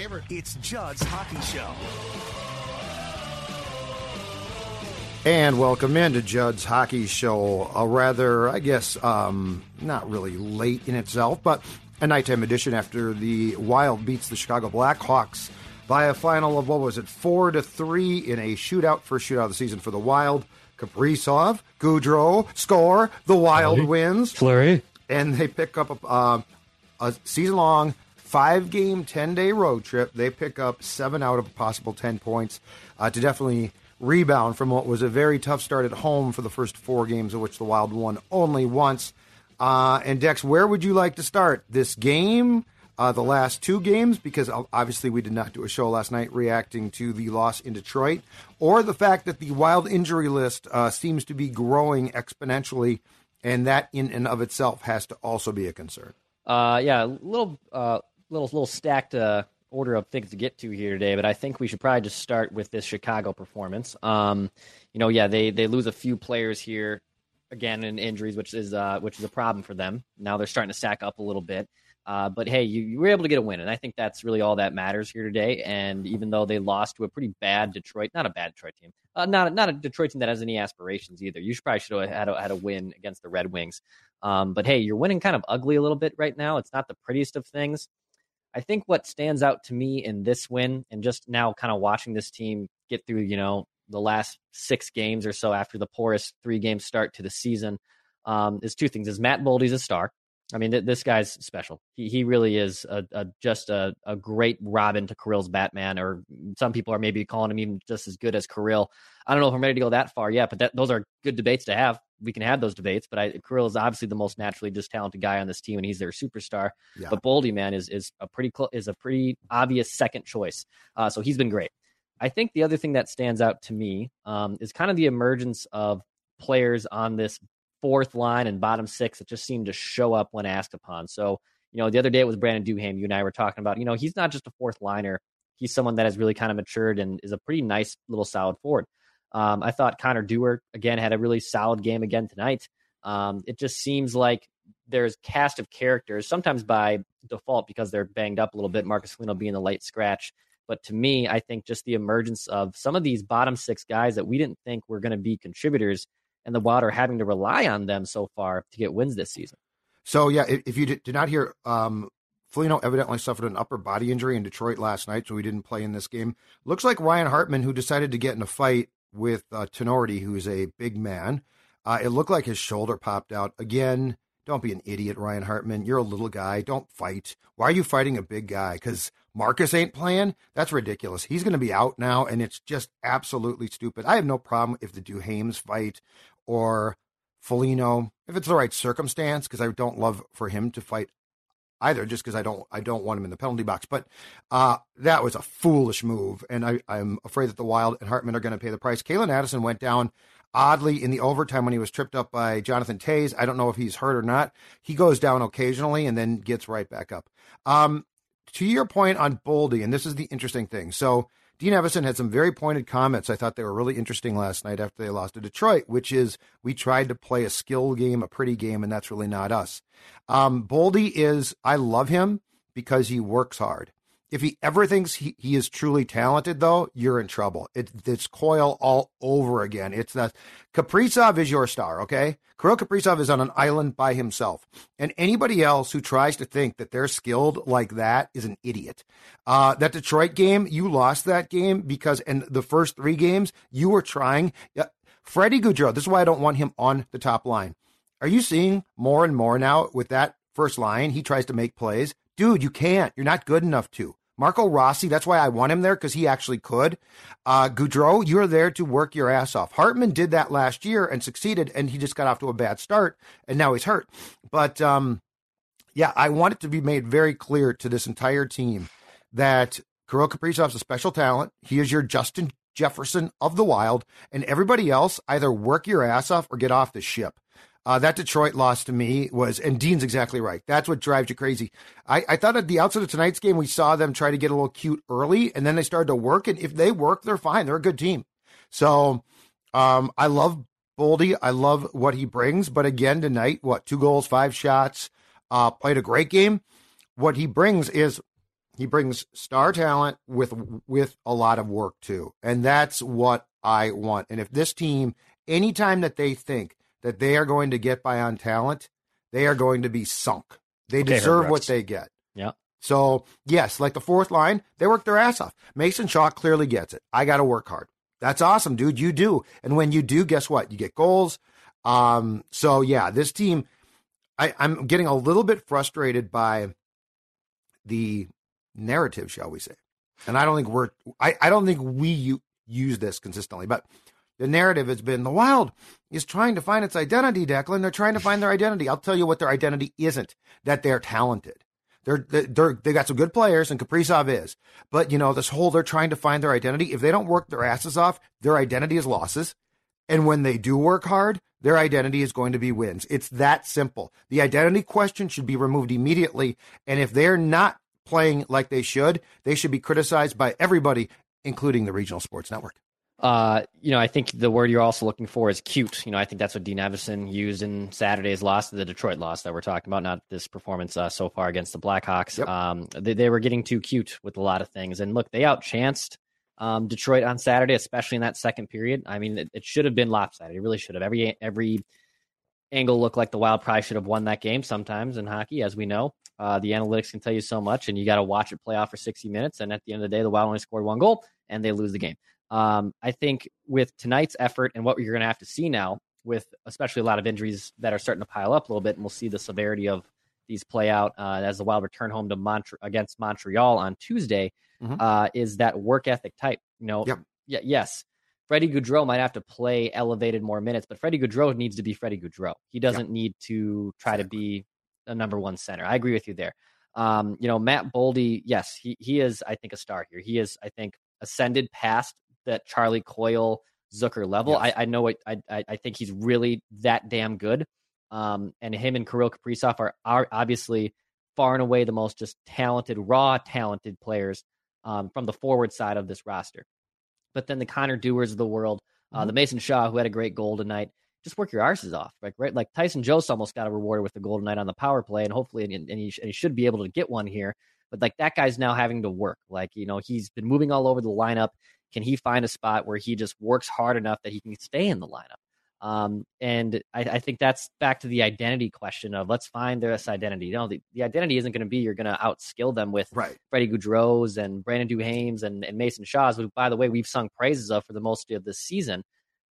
My favorite. It's Judd's Hockey Show. And welcome into Judd's Hockey Show. A rather, I guess, um, not really late in itself, but a nighttime edition after the Wild beats the Chicago Blackhawks by a final of what was it, four to three in a shootout, first shootout of the season for the Wild. Kaprizov, Gaudreau score. The Wild Fleury. wins, Fleury. and they pick up a, uh, a season long five game, 10 day road trip. They pick up seven out of possible 10 points uh, to definitely rebound from what was a very tough start at home for the first four games, of which the Wild won only once. Uh, and Dex, where would you like to start? This game, uh, the last two games, because obviously we did not do a show last night reacting to the loss in Detroit, or the fact that the Wild injury list uh, seems to be growing exponentially, and that in and of itself has to also be a concern. Uh, yeah, a little, uh, little, little stacked uh, order of things to get to here today, but I think we should probably just start with this Chicago performance. Um, you know, yeah, they they lose a few players here again in injuries, which is uh, which is a problem for them. Now they're starting to stack up a little bit. Uh, but hey, you, you were able to get a win, and I think that's really all that matters here today. And even though they lost to a pretty bad Detroit, not a bad Detroit team, uh, not not a Detroit team that has any aspirations either. You should probably should have had a, had a win against the Red Wings. Um, but hey, you're winning kind of ugly a little bit right now. It's not the prettiest of things. I think what stands out to me in this win, and just now kind of watching this team get through, you know, the last six games or so after the poorest three game start to the season, um, is two things: is Matt Boldy's a star. I mean, th- this guy's special. He he really is a, a just a, a great Robin to Kirill's Batman, or some people are maybe calling him even just as good as Kirill. I don't know if I'm ready to go that far yet, but that, those are good debates to have. We can have those debates, but I, Kirill is obviously the most naturally just talented guy on this team, and he's their superstar. Yeah. But Boldy, man, is is a pretty cl- is a pretty obvious second choice. Uh, so he's been great. I think the other thing that stands out to me um, is kind of the emergence of players on this fourth line and bottom six that just seem to show up when asked upon. So, you know, the other day it was Brandon Duhaime. You and I were talking about, you know, he's not just a fourth liner. He's someone that has really kind of matured and is a pretty nice little solid forward. Um, I thought Connor Dewar again had a really solid game again tonight. Um, it just seems like there's cast of characters, sometimes by default because they're banged up a little bit. Marcus Foligno being the late scratch, but to me, I think just the emergence of some of these bottom six guys that we didn't think were going to be contributors, and the Wild are having to rely on them so far to get wins this season. So yeah, if, you did, not hear, um, Foligno evidently suffered an upper body injury in Detroit last night, so he didn't play in this game. Looks like Ryan Hartman, who decided to get in a fight with uh, Tinordi, who is a big man. Uh, it looked like his shoulder popped out again. Don't be an idiot, Ryan Hartman. You're a little guy. Don't fight. Why are you fighting a big guy? Because Marcus ain't playing? That's ridiculous. He's going to be out now, and it's just absolutely stupid. I have no problem if the Duhaimes fight or Foligno, if it's the right circumstance, because I don't love for him to fight either, just because I don't I don't want him in the penalty box. But uh, that was a foolish move, and I, I'm afraid that the Wild and Hartman are going to pay the price. Calen Addison went down oddly in the overtime when he was tripped up by Jonathan Toews. I don't know if he's hurt or not. He goes down occasionally and then gets right back up. Um, to your point on Boldy, and this is the interesting thing. So Dean Evason had some very pointed comments. I thought they were really interesting last night after they lost to Detroit, which is we tried to play a skill game, a pretty game, and that's really not us. Um, Boldy is, I love him because he works hard. If he ever thinks he, he is truly talented, though, you're in trouble. It, it's Coyle all over again. It's the Kaprizov is your star, okay? Kirill Kaprizov is on an island by himself. And anybody else who tries to think that they're skilled like that is an idiot. Uh, that Detroit game, you lost that game because, in the first three games, you were trying. Uh, Freddie Gaudreau, this is why I don't want him on the top line. Are you seeing more and more now with that first line? He tries to make plays. Dude, you can't. You're not good enough to. Marco Rossi, that's why I want him there because he actually could. Uh, Gaudreau, you're there to work your ass off. Hartman did that last year and succeeded, and he just got off to a bad start, and now he's hurt. But um, yeah, I want it to be made very clear to this entire team that Kirill Kaprizov's a special talent. He is your Justin Jefferson of the Wild, and everybody else either work your ass off or get off the ship. Uh, that Detroit loss to me was, and Dean's exactly right. That's what drives you crazy. I, I thought at the outset of tonight's game, we saw them try to get a little cute early, and then they started to work. And if they work, they're fine. They're a good team. So um, I love Boldy. I love what he brings. But again, tonight, what, two goals, five shots, uh, played a great game. What he brings is he brings star talent with with a lot of work too. And that's what I want. And if this team, anytime that they think that they are going to get by on talent, they are going to be sunk. They okay, deserve what they get. Yeah. So, yes, like the fourth line, they work their ass off. Mason Shaw clearly gets it. I got to work hard. That's awesome, dude. You do. And when you do, guess what? You get goals. Um, so yeah, this team, I, I'm getting a little bit frustrated by the narrative, shall we say. And I don't think we're, I, I don't think we use this consistently, but the narrative has been the Wild is trying to find its identity, Declan. They're trying to find their identity. I'll tell you what their identity isn't that they're talented. They're, they're, they got some good players, and Kaprizov is. But, you know, this whole they're trying to find their identity. If they don't work their asses off, their identity is losses. And when they do work hard, their identity is going to be wins. It's that simple. The identity question should be removed immediately. And if they're not playing like they should, they should be criticized by everybody, including the regional sports network. Uh, you know, I think the word you're also looking for is cute. You know, I think that's what Dean Evason used in Saturday's loss, the Detroit loss that we're talking about, not this performance uh, so far against the Blackhawks. Yep. Um, they, they, were getting too cute with a lot of things. And look, they outchanced um, Detroit on Saturday, especially in that second period. I mean, it, it should have been lopsided. It really should have. Every every angle looked like the Wild probably should have won that game sometimes in hockey, as we know. Uh, the analytics can tell you so much, and you got to watch it play out for 60 minutes. And at the end of the day, the Wild only scored one goal, and they lose the game. Um, I think with tonight's effort and what you're going to have to see now, with especially a lot of injuries that are starting to pile up a little bit, and we'll see the severity of these play out uh, as the Wild return home to Mont- against Montreal on Tuesday, mm-hmm. uh, is that work ethic type. You know, yep. y- yes, Freddie Gaudreau might have to play elevated more minutes, but Freddie Gaudreau needs to be Freddie Gaudreau. He doesn't yep. need to try to be a number one center. I agree with you there. Um, you know, Matt Boldy, yes, he he is, I think, a star here. He is, I think, ascended past that Charlie Coyle Zucker level. Yes. I, I, know it. I, I think he's really that damn good. Um, and him and Kirill Kaprizov are, are obviously far and away the most just talented, raw talented players um, from the forward side of this roster. But then the Connor Dewars of the world, uh, mm-hmm. the Mason Shaw who had a great goal tonight. Just work your arses off, like right? Like Tyson Jost almost got a reward with the goal tonight on the power play, and hopefully, and, and, he, and he should be able to get one here. But like that guy's now having to work. Like you know, he's been moving all over the lineup. Can he find a spot where he just works hard enough that he can stay in the lineup? Um, and I, I, think that's back to the identity question of let's find this identity. You know, the, the identity isn't going to be you're going to outskill them with right. Freddie Gaudreau's and Brandon Duhaimes and, and Mason Shaw's, who, by the way, we've sung praises of for the most of this season.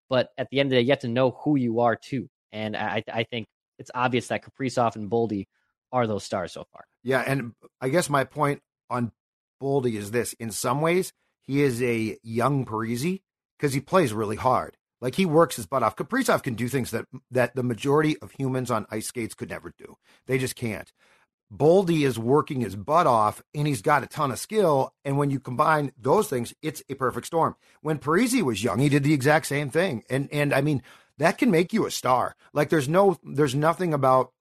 But at the end of the day, you have to know who you are too. And I, I think it's obvious that Kaprizov and Boldy are those stars so far. Yeah, and I guess my point on Boldy is this: in some ways, he is a young Parise because he plays really hard. Like he works his butt off. Kaprizov can do things that that the majority of humans on ice skates could never do. They just can't. Boldy is working his butt off and he's got a ton of skill. And when you combine those things, it's a perfect storm. When Parise was young, he did the exact same thing. And and I mean, that can make you a star. Like there's no there's nothing about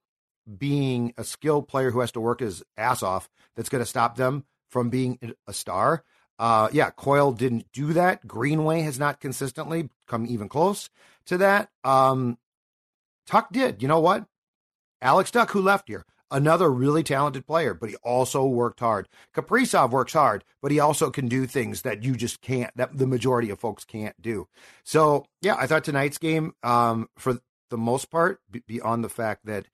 being a skilled player who has to work his ass off that's going to stop them from being a star. Uh, yeah, Coyle didn't do that. Greenway has not consistently come even close to that. Um, Tuch did. You know what? Alex Tuch, who left here, another really talented player, but he also worked hard. Kaprizov works hard, but he also can do things that you just can't, that the majority of folks can't do. So, yeah, I thought tonight's game, um, for the most part, beyond the fact that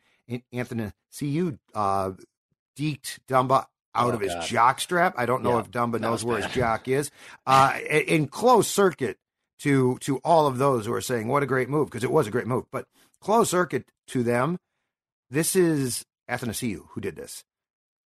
Anthony CU uh, deked Dumba out oh, of his God. jock strap. I don't know yeah, if Dumba knows where bad. his jock is. Uh, in close circuit to to all of those who are saying what a great move because it was a great move, but close circuit to them. This is Athanasiou who did this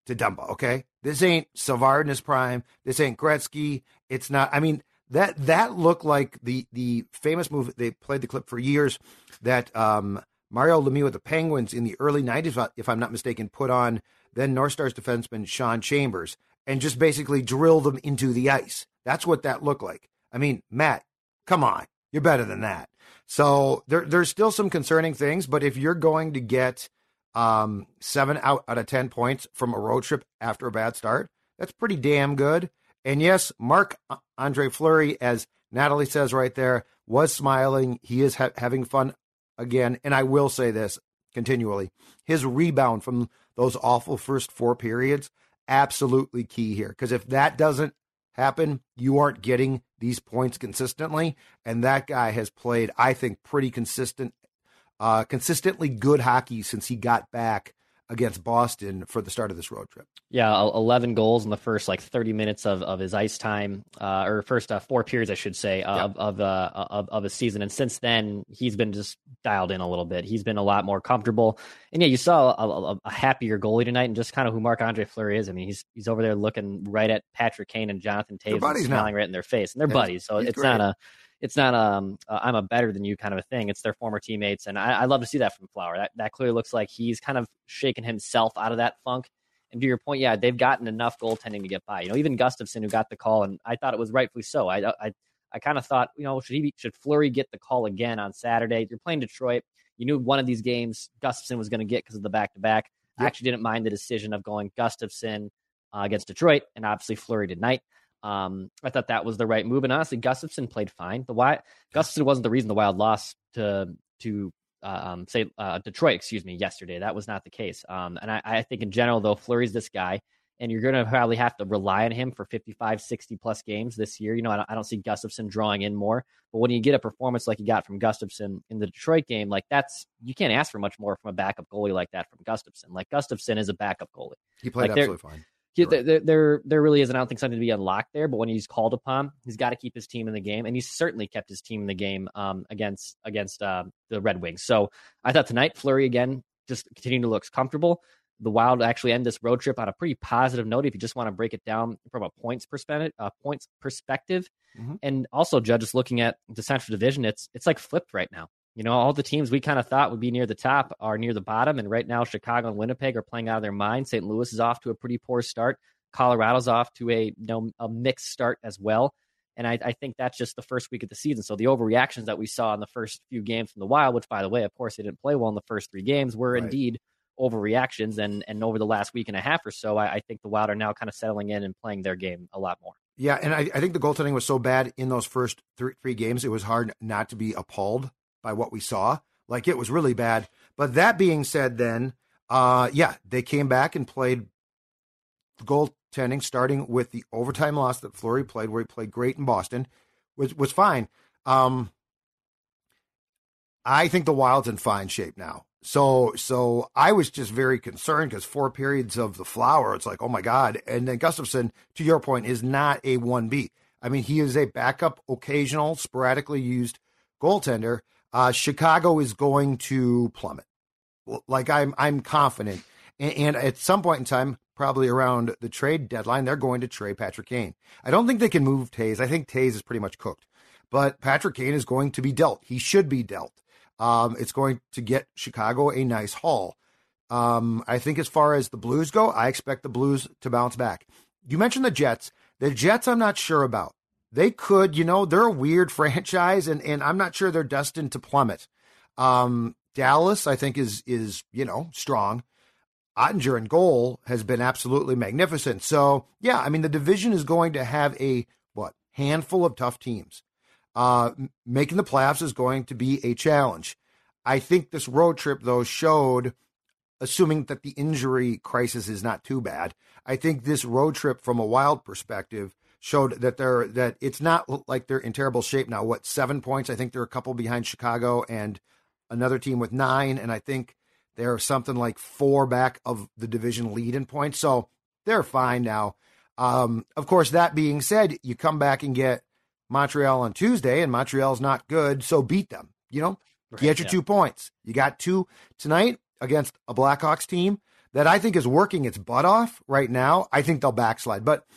to Dumba. Okay, this ain't Savard in his prime. This ain't Gretzky. It's not. I mean that that looked like the the famous move. They played the clip for years that um, Mario Lemieux with the Penguins in the early '90s, if I'm not mistaken, put on then North Stars defenseman Sean Chambers and just basically drill them into the ice. That's what that looked like. I mean, Matt, come on, you're better than that. So there, there's still some concerning things, but if you're going to get um, seven out, out of 10 points from a road trip after a bad start, that's pretty damn good. And yes, Marc Andre Fleury, as Natalie says right there, was smiling. He is ha- having fun again. And I will say this continually his rebound from those awful first four periods, absolutely key here. Because if that doesn't happen, you aren't getting these points consistently. And that guy has played, I think, pretty consistent, uh, consistently good hockey since he got back against Boston for the start of this road trip. Yeah, 11 goals in the first like 30 minutes of, of his ice time, uh, or first uh, four periods, I should say, uh, of of, uh, of of a season. And since then, he's been just dialed in a little bit. He's been a lot more comfortable. And yeah, you saw a, a, a happier goalie tonight, and just kind of who Marc Andre Fleury is. I mean, he's he's over there looking right at Patrick Kane and Jonathan and smiling now. right in their face, and they're yeah, buddies. So it's great. not a it's not um uh, I'm a better than you kind of a thing. It's their former teammates, and I, I love to see that from Flower. That that clearly looks like he's kind of shaken himself out of that funk. And to your point, yeah, they've gotten enough goaltending to get by. You know, even Gustavsson who got the call, and I thought it was rightfully so. I I I kind of thought, you know, should he be, should Fleury get the call again on Saturday? You're playing Detroit. You knew one of these games Gustavsson was going to get because of the back to back. I actually didn't mind the decision of going Gustavsson uh, against Detroit, and obviously Fleury tonight. Um, I thought that was the right move, and honestly, Gustavsson played fine. The Wild, Gustavsson wasn't the reason the Wild lost to to uh, um, say uh, Detroit, excuse me, yesterday. That was not the case. Um, and I, I, think in general, though, Fleury's this guy, and you're going to probably have to rely on him for 55, 60 plus games this year. You know, I don't, I don't see Gustavsson drawing in more, but when you get a performance like you got from Gustavsson in the Detroit game, like that's you can't ask for much more from a backup goalie like that from Gustavsson. Like Gustavsson is a backup goalie. He played like absolutely fine he, there, there, there really isn't. I don't think something to be unlocked there. But when he's called upon, he's got to keep his team in the game, and he's certainly kept his team in the game um, against against uh, the Red Wings. So I thought tonight, Fleury again just continuing to look comfortable. The Wild actually end this road trip on a pretty positive note. If you just want to break it down from a points perspective, uh, points perspective, mm-hmm. and also judges looking at the Central Division, it's it's like flipped right now. You know, all the teams we kind of thought would be near the top are near the bottom. And right now, Chicago and Winnipeg are playing out of their mind. St. Louis is off to a pretty poor start. Colorado's off to a you know a mixed start as well. And I, I, think that's just the first week of the season. So the overreactions that we saw in the first few games from the Wild, which by the way, of course, they didn't play well in the first three games, were right. indeed overreactions. And and over the last week and a half or so, I, I, think the Wild are now kind of settling in and playing their game a lot more. Yeah, and I, I think the goaltending was so bad in those first three, three games, it was hard not to be appalled by what we saw. Like it was really bad. But that being said, then, uh, yeah, they came back and played goal tending, starting with the overtime loss that Fleury played, where he played great in Boston, was was fine. Um, I think the Wild's in fine shape now. So so I was just very concerned because four periods of the flower, it's like, oh my God. And then Gustavsson, to your point, is not a one B. I mean, he is a backup, occasional, sporadically used goaltender. Uh, Chicago is going to plummet. Like I'm I'm confident. And, and at some point in time, probably around the trade deadline, they're going to trade Patrick Kane. I don't think they can move Toews. I think Toews is pretty much cooked. But Patrick Kane is going to be dealt. He should be dealt. Um, it's going to get Chicago a nice haul. Um, I think as far as the Blues go, I expect the Blues to bounce back. You mentioned the Jets. The Jets, I'm not sure about. They could, you know, they're a weird franchise, and, and I'm not sure they're destined to plummet. Um, Dallas, I think, is is you know strong. Oettinger in goal has been absolutely magnificent. So, yeah, I mean, the division is going to have a, what, handful of tough teams. Uh, making the playoffs is going to be a challenge. I think this road trip, though, showed assuming that the injury crisis is not too bad. I think this road trip from a wild perspective showed that they're that it's not like they're in terrible shape now. What seven points? I think they're a couple behind Chicago and another team with nine, and I think they're something like four back of the division lead in points. So they're fine now. Um, of course, that being said, you come back and get Montreal on Tuesday, and Montreal's not good, so beat them. You know, right, get your yeah. two points. You got two tonight against a Blackhawks team that I think is working its butt off right now. I think they'll backslide, but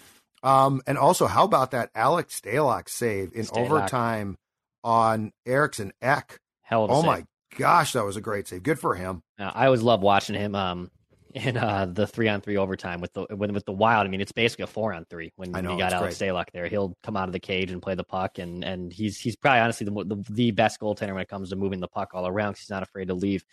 um, and also, how about that Alex Stalock save in Stalock. overtime on Eriksson Ek? Hell oh save. my gosh, that was a great save. Good for him. I always love watching him. Um, in uh, the three on three overtime with the when, with the Wild. I mean, it's basically a four on three when know, you got Alex great. Stalock there. He'll come out of the cage and play the puck, and and he's he's probably honestly the the, the best goaltender when it comes to moving the puck all around. He's not afraid to leave.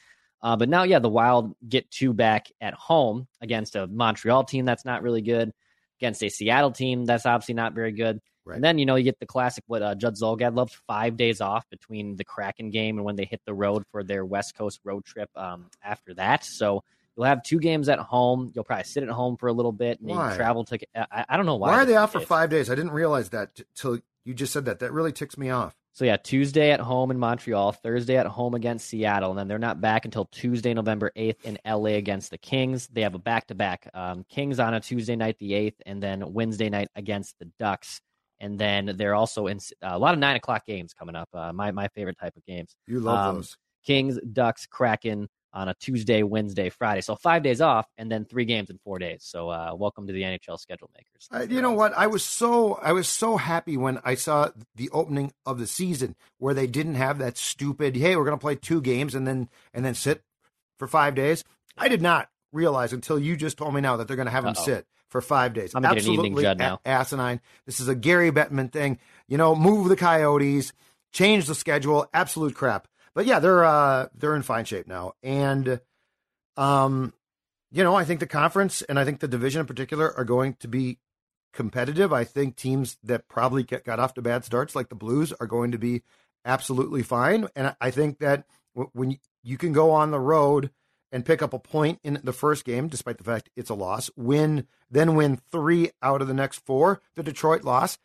Uh, but now, yeah, the Wild get two back at home against a Montreal team that's not really good, against a Seattle team that's obviously not very good. Right. And then you know you get the classic what uh, Judd Zulgad loved five days off between the Kraken game and when they hit the road for their West Coast road trip um, after that. So You'll have two games at home. You'll probably sit at home for a little bit. And why? travel to. I, I, don't know why. Why are they off for five days? I didn't realize that till you just said that. That really ticks me off. So yeah, Tuesday at home in Montreal, Thursday at home against Seattle, and then they're not back until Tuesday, November eighth in LA against the Kings. They have a back to back. Kings on a Tuesday night, the eighth, and then Wednesday night against the Ducks. And then they're also in uh, a lot of nine o'clock games coming up. Uh, my my favorite type of games. You love um, those. Kings, Ducks, Kraken, on a Tuesday, Wednesday, Friday. So five days off and then three games in four days. So uh, welcome to the NHL schedule makers. Uh, you know what? I was so I was so happy when I saw the opening of the season where they didn't have that stupid hey we're going to play two games and then and then sit for five days. I did not realize until you just told me now that they're going to have them sit for five days. I'm Absolutely now. asinine. This is a Gary Bettman thing. You know, move the Coyotes, change the schedule. Absolute crap but yeah, they're uh, they're in fine shape now, and um, you know, I think the conference and I think the division in particular are going to be competitive. I think teams that probably get, got off to bad starts, like the Blues, are going to be absolutely fine. And I think that when you can go on the road and pick up a point in the first game, despite the fact it's a loss, win, then win three out of the next four, the Detroit loss,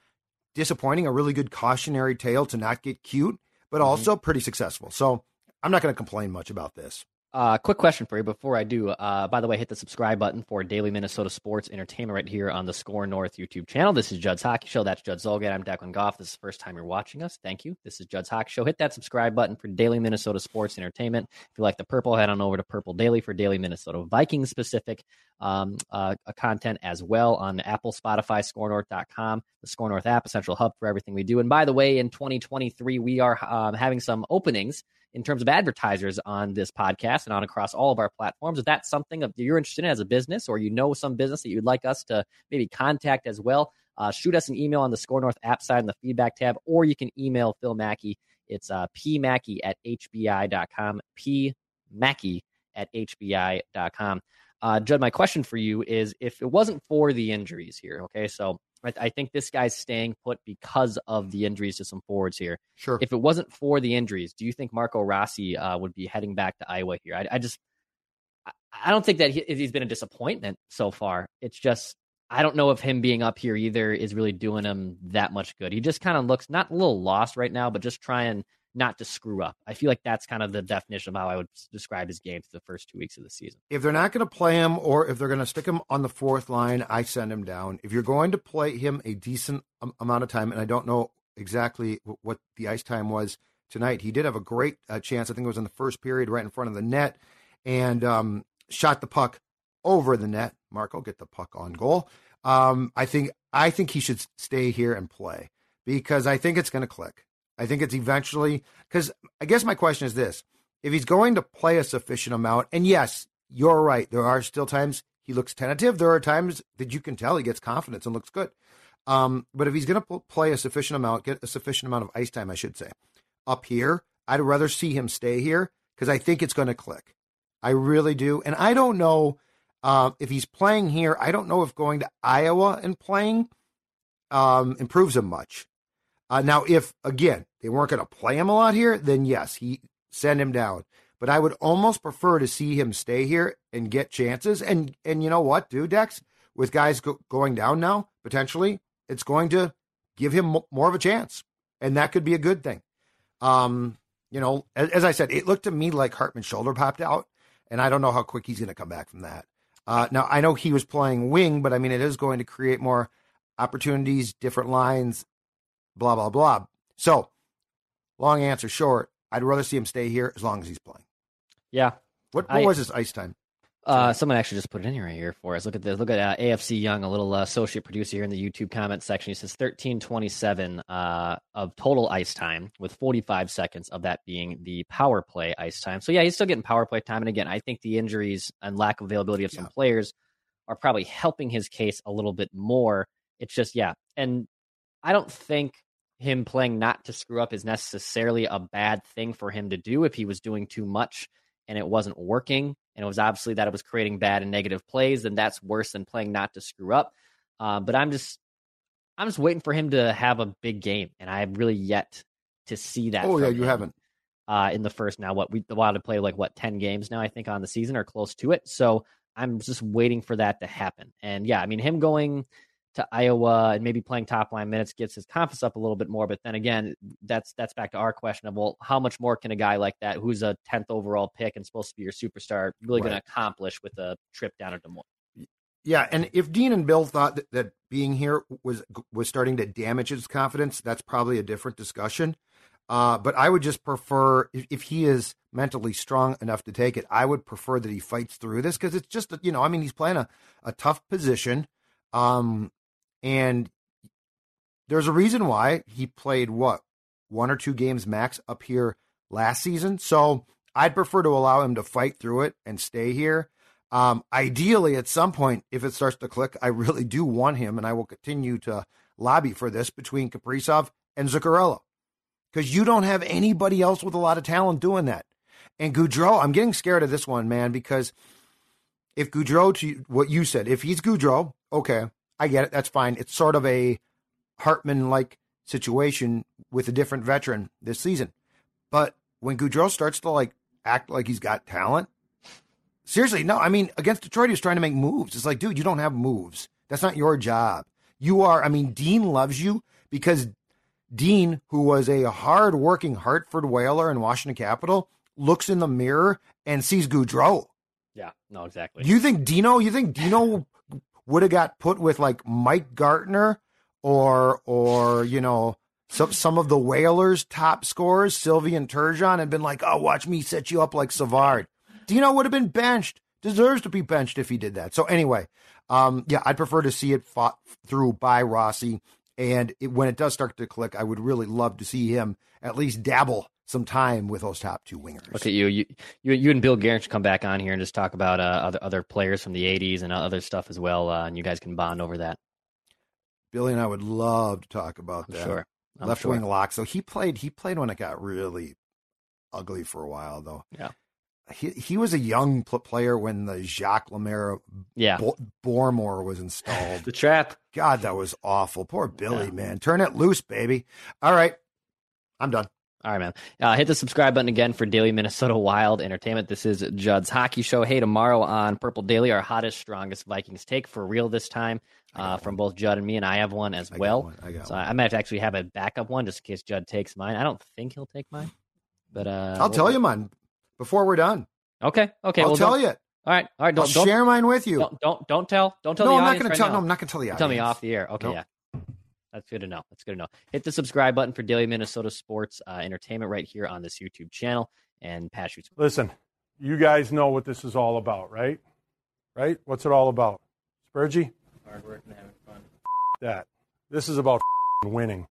disappointing, a really good cautionary tale to not get cute but mm-hmm. also pretty successful. So I'm not going to complain much about this. Uh, quick question for you before I do. Uh, by the way, hit the subscribe button for daily Minnesota sports entertainment right here on the Score North YouTube channel. This is Judd's Hockey Show. That's Judd Zulgad. I'm Declan Goff. This is the first time you're watching us. Thank you. This is Judd's Hockey Show. Hit that subscribe button for daily Minnesota sports entertainment. If you like the purple, head on over to Purple Daily for daily Minnesota Vikings specific um, uh, content as well on Apple, Spotify, SKORNorth.com, the SKOR North app, a central hub for everything we do. And by the way, in 2023, we are um, having some openings in terms of advertisers on this podcast and on across all of our platforms. If that's something that you're interested in as a business or you know some business that you'd like us to maybe contact as well, uh, shoot us an email on the Score North app side in the feedback tab, or you can email Phil Mackey. It's uh, pmackey at hbi.com, pmackey at hbi.com. Uh, Judd, my question for you is if it wasn't for the injuries here, okay, so I, I, think this guy's staying put because of the injuries to some forwards here. Sure. If it wasn't for the injuries, do you think Marco Rossi uh, would be heading back to Iowa here? I, I just, I don't think that he, he's been a disappointment so far. It's just, I don't know if him being up here either is really doing him that much good. He just kind of looks not a little lost right now, but just trying not to screw up. I feel like that's kind of the definition of how I would describe his game for the first two weeks of the season. If they're not going to play him or if they're going to stick him on the fourth line, I send him down. If you're going to play him a decent amount of time, and I don't know exactly what the ice time was tonight, he did have a great uh, chance. I think it was in the first period right in front of the net and um, shot the puck over the net. Marco, get the puck on goal. Um, I think I think he should stay here and play because I think it's going to click. I think it's eventually because I guess my question is this: if he's going to play a sufficient amount, and yes, you're right, there are still times he looks tentative. There are times that you can tell he gets confidence and looks good. Um, but if he's going to play a sufficient amount, get a sufficient amount of ice time, I should say, up here, I'd rather see him stay here because I think it's going to click. I really do, and I don't know uh, if he's playing here. I don't know if going to Iowa and playing um, improves him much. Uh, now, if again they weren't going to play him a lot here, then yes, he send him down. but I would almost prefer to see him stay here and get chances. And and you know what, dude, Dex, with guys go, going down now potentially, it's going to give him more of a chance, and that could be a good thing. Um, you know, as, as I said, it looked to me like Hartman's shoulder popped out, and I don't know how quick he's going to come back from that. Uh, now I know he was playing wing, but I mean it is going to create more opportunities, different lines, blah blah blah. So, long answer short, I'd rather see him stay here as long as he's playing. Yeah. What, what I- was his ice time? Uh, someone actually just put it in here right here for us. Look at this. Look at uh, AFC Young, a little uh, associate producer here in the YouTube comment section. He says 1327 uh, of total ice time, with 45 seconds of that being the power play ice time. So yeah, he's still getting power play time. And again, I think the injuries and lack of availability of some Yeah. players are probably helping his case a little bit more. It's just yeah, and I don't think him playing not to screw up is necessarily a bad thing for him to do if he was doing too much and it wasn't working and it was obviously that it was creating bad and negative plays then that's worse than playing not to screw up. Uh, but i'm just i'm just waiting for him to have a big game and i have really yet to see that Oh yeah, you him, haven't. uh, in the first now what we the wild have played like what 10 games now i think on the season or close to it. So i'm just waiting for that to happen. And yeah i mean him going to Iowa and maybe playing top line minutes gets his confidence up a little bit more. But then again, that's that's back to our question of well, how much more can a guy like that, who's a tenth overall pick and supposed to be your superstar, really going to accomplish with a trip down to Des Moines? Yeah, and if Dean and Bill thought that, that being here was was starting to damage his confidence, that's probably a different discussion. Uh, but I would just prefer if, if he is mentally strong enough to take it, I would prefer that he fights through this because it's just you know I mean he's playing a, a tough position, um, and there's a reason why he played what one or two games max up here last season. So I'd prefer to allow him to fight through it and stay here. Um, ideally, at some point, if it starts to click, I really do want him, and I will continue to lobby for this between Kaprizov and Zuccarello because you don't have anybody else with a lot of talent doing that. And Gaudreau, I'm getting scared of this one, man, because if Gaudreau, to what you said, if he's Gaudreau, okay, I get it. That's fine. It's sort of a Hartman like situation with a different veteran this season. But when Gaudreau starts to like act like he's got talent, seriously, no. I mean, against Detroit, he was trying to make moves. It's like, dude, you don't have moves. That's not your job. You are. I mean, Dean loves you because Dean, who was a hard-working Hartford Whaler in Washington Capital, looks in the mirror and sees Gaudreau. Yeah, no, exactly. You think Dino? You think Dino would have got put with like Mike Gartner or or you know some some of the Whalers' top scorers, Sylvain Turgeon, and been like, "Oh, watch me set you up like Savard." Dino would have been benched. Deserves to be benched if he did that. So anyway, um, yeah, I'd prefer to see it fought through by Rossi. And it, when it does start to click, I would really love to see him at least dabble some time with those top two wingers. Look at you. You you, you and Bill Guerin should come back on here and just talk about uh, other other players from the '80s and other stuff as well, uh, and you guys can bond over that. Billy and I would love to talk about I'm that. sure. I'm left sure. wing lock. So he played. He played when it got really ugly for a while, though. Yeah. He he was a young pl- player when the Jacques Lemaire Yeah. Bo- Bormore was installed. The trap. God, that was awful. Poor Billy, Yeah. man. Turn it loose, baby. All right, I'm done. All right, man. Uh, hit the subscribe button again for Daily Minnesota Wild Entertainment. This is Judd's Hockey Show. Hey, tomorrow on Purple Daily, our hottest, strongest Vikings take for real this time uh, from both Judd and me, and I have one as I well. one. I got so one. I might have to actually have a backup one just in case Judd takes mine. I don't think he'll take mine, but uh, I'll tell you mine before we're done. Okay, okay. I'll well, tell don't- you. All right, all right. I'll Don't don't, share mine with you. don't don't don't tell don't tell no, the I'm not going right to tell. now. No, I'm not going to tell the Tell me off the air. Okay, Nope. yeah. That's good to know. That's good to know. Hit the subscribe button for Daily Minnesota Sports uh, Entertainment right here on this YouTube channel. And Pat shoots. Listen, you guys know what this is all about, right? Right? What's it all about? Spurgey? Hard work and having fun. That. This is about winning.